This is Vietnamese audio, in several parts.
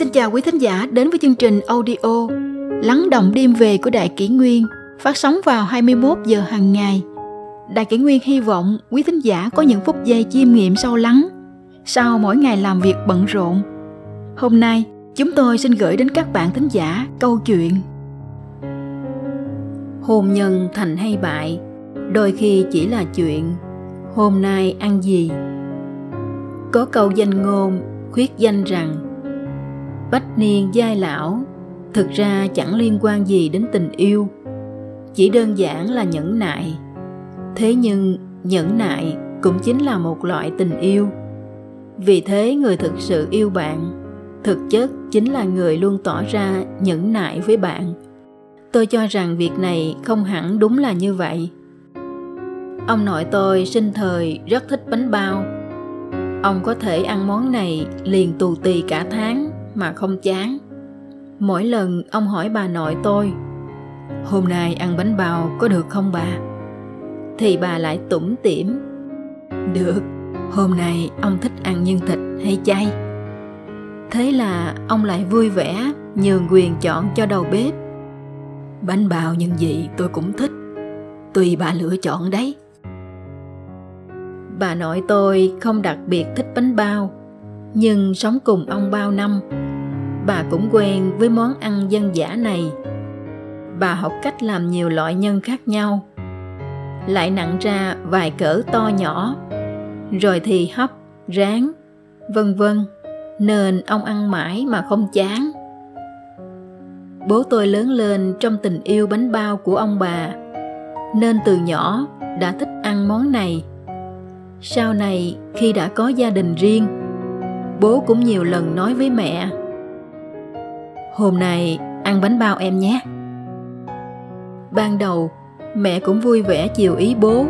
Xin chào quý thính giả đến với chương trình audio Lắng động đêm về của Đại Kỷ Nguyên phát sóng vào 21 giờ hàng ngày. Đại Kỷ Nguyên hy vọng quý thính giả có những phút giây chiêm nghiệm sâu lắng sau mỗi ngày làm việc bận rộn. Hôm nay, chúng tôi xin gửi đến các bạn thính giả câu chuyện Hôn nhân thành hay bại, đôi khi chỉ là chuyện hôm nay ăn gì. Có câu danh ngôn khuyết danh rằng bách niên giai lão. Thực ra chẳng liên quan gì đến tình yêu, chỉ đơn giản là nhẫn nại. Thế nhưng nhẫn nại cũng chính là một loại tình yêu. Vì thế người thực sự yêu bạn, thực chất chính là người luôn tỏ ra nhẫn nại với bạn. Tôi cho rằng việc này không hẳn đúng là như vậy. Ông nội tôi sinh thời rất thích bánh bao. Ông có thể ăn món này liền tù tì cả tháng mà không chán. Mỗi lần ông hỏi bà nội tôi, hôm nay ăn bánh bao có được không bà? thì bà lại tủm tỉm, được, hôm nay ông thích ăn nhân thịt hay chay? Thế là ông lại vui vẻ nhường quyền chọn cho đầu bếp. Bánh bao nhân gì tôi cũng thích, tùy bà lựa chọn đấy. Bà nội tôi không đặc biệt thích bánh bao nhưng sống cùng ông bao năm, bà cũng quen với món ăn dân dã này. Bà học cách làm nhiều loại nhân khác nhau. Lại nặng ra vài cỡ to nhỏ, rồi thì hấp, rán, vân vân, nên ông ăn mãi mà không chán. Bố tôi lớn lên trong tình yêu bánh bao của ông bà, nên từ nhỏ đã thích ăn món này. Sau này, khi đã có gia đình riêng bố cũng nhiều lần nói với mẹ, hôm nay ăn bánh bao em nhé. Ban đầu, mẹ cũng vui vẻ chiều ý bố,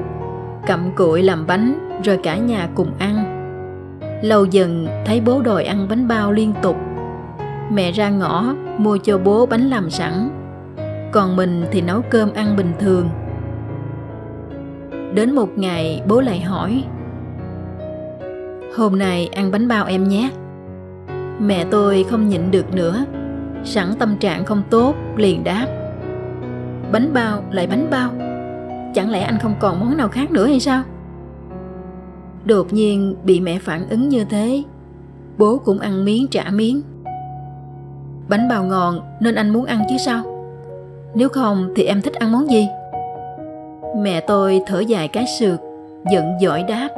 cặm cụi làm bánh rồi cả nhà cùng ăn. Lâu dần thấy bố đòi ăn bánh bao liên tục, mẹ ra ngõ mua cho bố bánh làm sẵn, còn mình thì nấu cơm ăn bình thường. Đến một ngày bố lại hỏi hôm nay ăn bánh bao em nhé. Mẹ tôi không nhịn được nữa. Sẵn tâm trạng không tốt, liền đáp. Bánh bao lại bánh bao. Chẳng lẽ anh không còn món nào khác nữa hay sao? Đột nhiên bị mẹ phản ứng như thế. Bố cũng ăn miếng trả miếng. Bánh bao ngon, nên anh muốn ăn chứ sao? Nếu không thì em thích ăn món gì? Mẹ tôi thở dài cái sượt giận dỗi đáp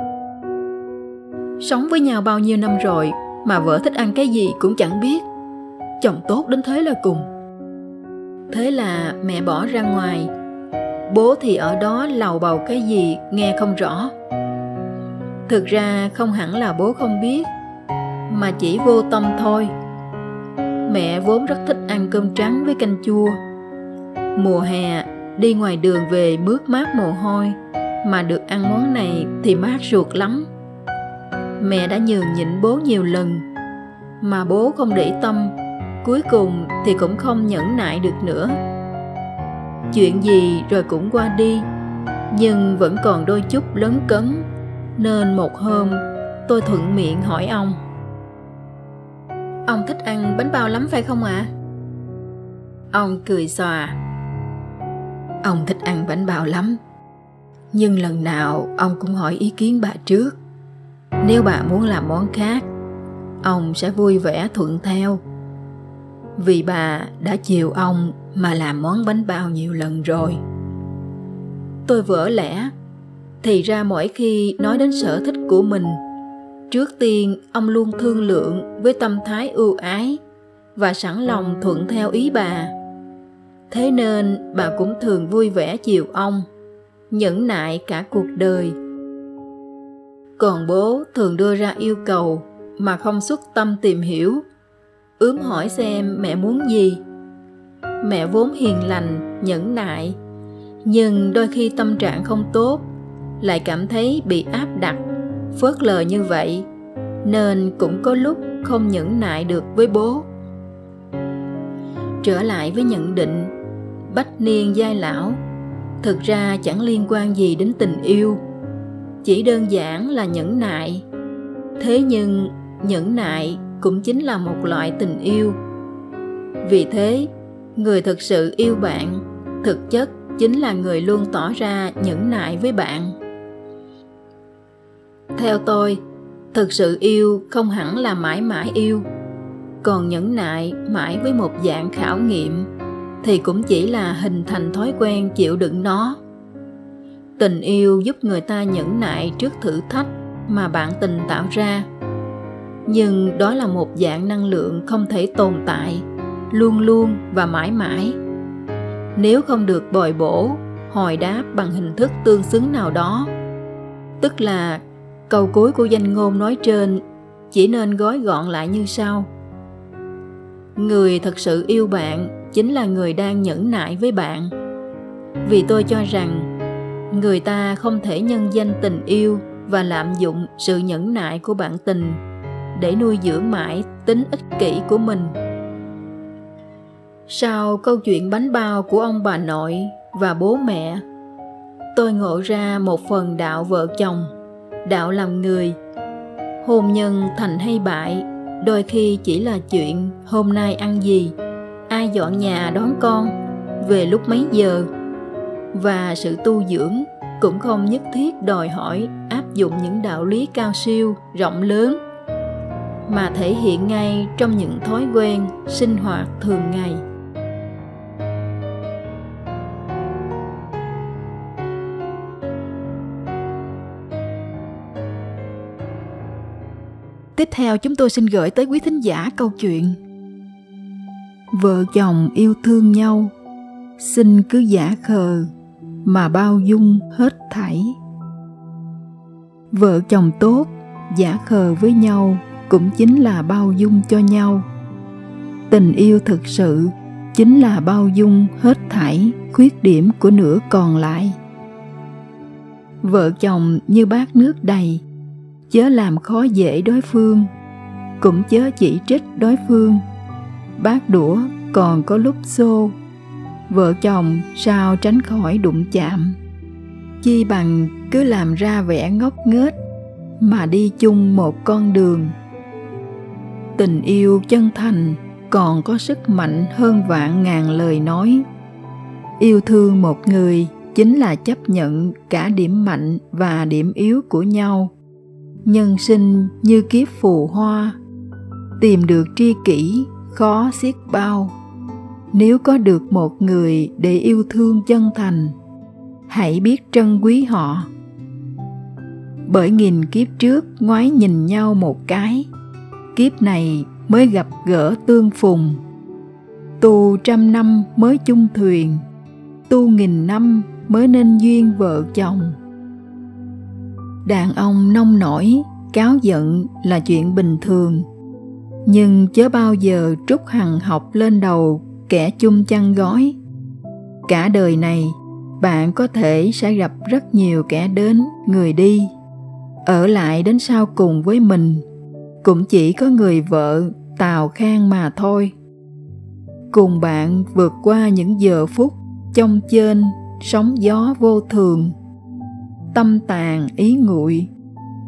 sống với nhau bao nhiêu năm rồi mà vợ thích ăn cái gì cũng chẳng biết. Chồng tốt đến thế là cùng. Thế là mẹ bỏ ra ngoài. Bố thì ở đó lầu bầu cái gì nghe không rõ. Thực ra không hẳn là bố không biết, mà chỉ vô tâm thôi. Mẹ vốn rất thích ăn cơm trắng với canh chua. Mùa hè, đi ngoài đường về bước mát mồ hôi, mà được ăn món này thì mát ruột lắm mẹ đã nhường nhịn bố nhiều lần. Mà bố không để tâm, cuối cùng thì cũng không nhẫn nại được nữa. Chuyện gì rồi cũng qua đi, nhưng vẫn còn đôi chút lấn cấn. Nên một hôm, tôi thuận miệng hỏi ông. Ông thích ăn bánh bao lắm phải không ạ? À? ông cười xòa. Ông thích ăn bánh bao lắm. Nhưng lần nào ông cũng hỏi ý kiến bà trước nếu bà muốn làm món khác, ông sẽ vui vẻ thuận theo. Vì bà đã chiều ông mà làm món bánh bao nhiều lần rồi. Tôi vỡ lẽ, thì ra mỗi khi nói đến sở thích của mình, trước tiên ông luôn thương lượng với tâm thái ưu ái và sẵn lòng thuận theo ý bà. Thế nên bà cũng thường vui vẻ chiều ông, nhẫn nại cả cuộc đời còn bố thường đưa ra yêu cầu mà không xuất tâm tìm hiểu. Ướm hỏi xem mẹ muốn gì. Mẹ vốn hiền lành, nhẫn nại, nhưng đôi khi tâm trạng không tốt, lại cảm thấy bị áp đặt, phớt lờ như vậy, nên cũng có lúc không nhẫn nại được với bố. Trở lại với nhận định, bách niên giai lão, thực ra chẳng liên quan gì đến tình yêu chỉ đơn giản là nhẫn nại. Thế nhưng, nhẫn nại cũng chính là một loại tình yêu. Vì thế, người thực sự yêu bạn, thực chất chính là người luôn tỏ ra nhẫn nại với bạn. Theo tôi, thực sự yêu không hẳn là mãi mãi yêu. Còn nhẫn nại mãi với một dạng khảo nghiệm thì cũng chỉ là hình thành thói quen chịu đựng nó tình yêu giúp người ta nhẫn nại trước thử thách mà bạn tình tạo ra. Nhưng đó là một dạng năng lượng không thể tồn tại, luôn luôn và mãi mãi. Nếu không được bồi bổ, hồi đáp bằng hình thức tương xứng nào đó, tức là câu cuối của danh ngôn nói trên chỉ nên gói gọn lại như sau. Người thật sự yêu bạn chính là người đang nhẫn nại với bạn. Vì tôi cho rằng người ta không thể nhân danh tình yêu và lạm dụng sự nhẫn nại của bạn tình để nuôi dưỡng mãi tính ích kỷ của mình. Sau câu chuyện bánh bao của ông bà nội và bố mẹ, tôi ngộ ra một phần đạo vợ chồng, đạo làm người, hôn nhân thành hay bại, đôi khi chỉ là chuyện hôm nay ăn gì, ai dọn nhà đón con, về lúc mấy giờ và sự tu dưỡng cũng không nhất thiết đòi hỏi áp dụng những đạo lý cao siêu, rộng lớn, mà thể hiện ngay trong những thói quen sinh hoạt thường ngày. Tiếp theo, chúng tôi xin gửi tới quý thính giả câu chuyện Vợ chồng yêu thương nhau, Xin cứ giả khờ. Mà bao dung hết thảy. Vợ chồng tốt, Giả khờ với nhau Cũng chính là bao dung cho nhau. Tình yêu thực sự Chính là bao dung hết thảy Khuyết điểm của nửa còn lại. Vợ chồng như bát nước đầy, chớ làm khó dễ đối phương, cũng chớ chỉ trích đối phương. Bát đũa còn có lúc xô vợ chồng sao tránh khỏi đụng chạm? Chi bằng cứ làm ra vẻ ngốc nghếch mà đi chung một con đường. Tình yêu chân thành còn có sức mạnh hơn vạn ngàn lời nói. Yêu thương một người chính là chấp nhận cả điểm mạnh và điểm yếu của nhau. Nhân sinh như kiếp phù hoa, tìm được tri kỷ khó xiết bao nếu có được một người để yêu thương chân thành, hãy biết trân quý họ. Bởi nghìn kiếp trước ngoái nhìn nhau một cái, kiếp này mới gặp gỡ tương phùng. Tu trăm năm mới chung thuyền, tu nghìn năm mới nên duyên vợ chồng. Đàn ông nông nổi, cáo giận là chuyện bình thường. Nhưng chớ bao giờ trút hằng học lên đầu kẻ chung chăn gói. Cả đời này, bạn có thể sẽ gặp rất nhiều kẻ đến, người đi. Ở lại đến sau cùng với mình, cũng chỉ có người vợ, tào khang mà thôi. Cùng bạn vượt qua những giờ phút trong trên sóng gió vô thường. Tâm tàn, ý nguội,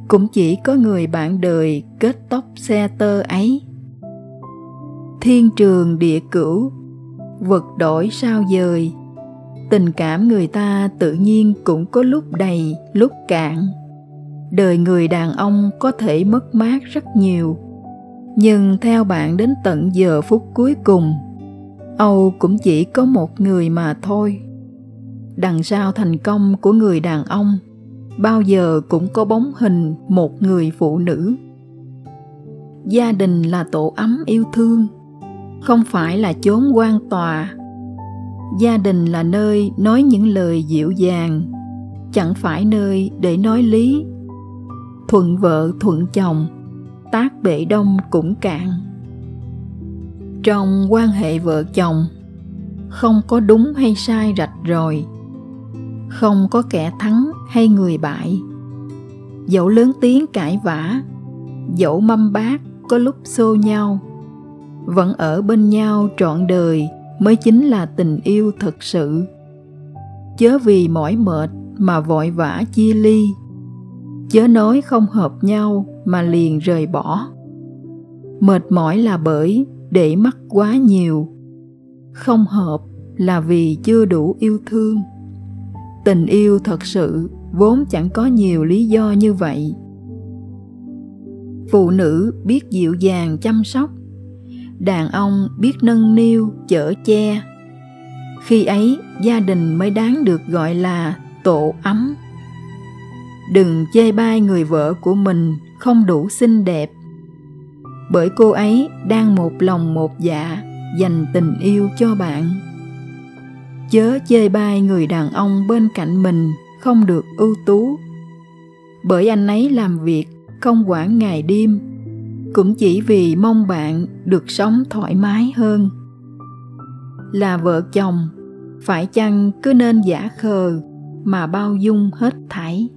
cũng chỉ có người bạn đời kết tóc xe tơ ấy. Thiên trường địa cửu vật đổi sao dời tình cảm người ta tự nhiên cũng có lúc đầy, lúc cạn. Đời người đàn ông có thể mất mát rất nhiều. Nhưng theo bạn đến tận giờ phút cuối cùng, âu cũng chỉ có một người mà thôi. Đằng sau thành công của người đàn ông, bao giờ cũng có bóng hình một người phụ nữ. Gia đình là tổ ấm yêu thương không phải là chốn quan tòa. Gia đình là nơi nói những lời dịu dàng chẳng phải nơi để nói lý. Thuận vợ thuận chồng tác bể đông cũng cạn. Trong quan hệ vợ chồng không có đúng hay sai rạch rồi, không có kẻ thắng hay người bại. Dẫu lớn tiếng cãi vã dẫu mâm bát có lúc xô nhau vẫn ở bên nhau trọn đời mới chính là tình yêu thật sự. Chớ vì mỏi mệt mà vội vã chia ly. Chớ nói không hợp nhau mà liền rời bỏ. Mệt mỏi là bởi để mắt quá nhiều. Không hợp là vì chưa đủ yêu thương. Tình yêu thật sự vốn chẳng có nhiều lý do như vậy. Phụ nữ biết dịu dàng chăm sóc đàn ông biết nâng niu, chở che. Khi ấy, gia đình mới đáng được gọi là tổ ấm. Đừng chê bai người vợ của mình không đủ xinh đẹp. Bởi cô ấy đang một lòng một dạ dành tình yêu cho bạn. Chớ chê bai người đàn ông bên cạnh mình không được ưu tú. Bởi anh ấy làm việc không quản ngày đêm cũng chỉ vì mong bạn được sống thoải mái hơn. Là vợ chồng, phải chăng cứ nên giả khờ mà bao dung hết thảy?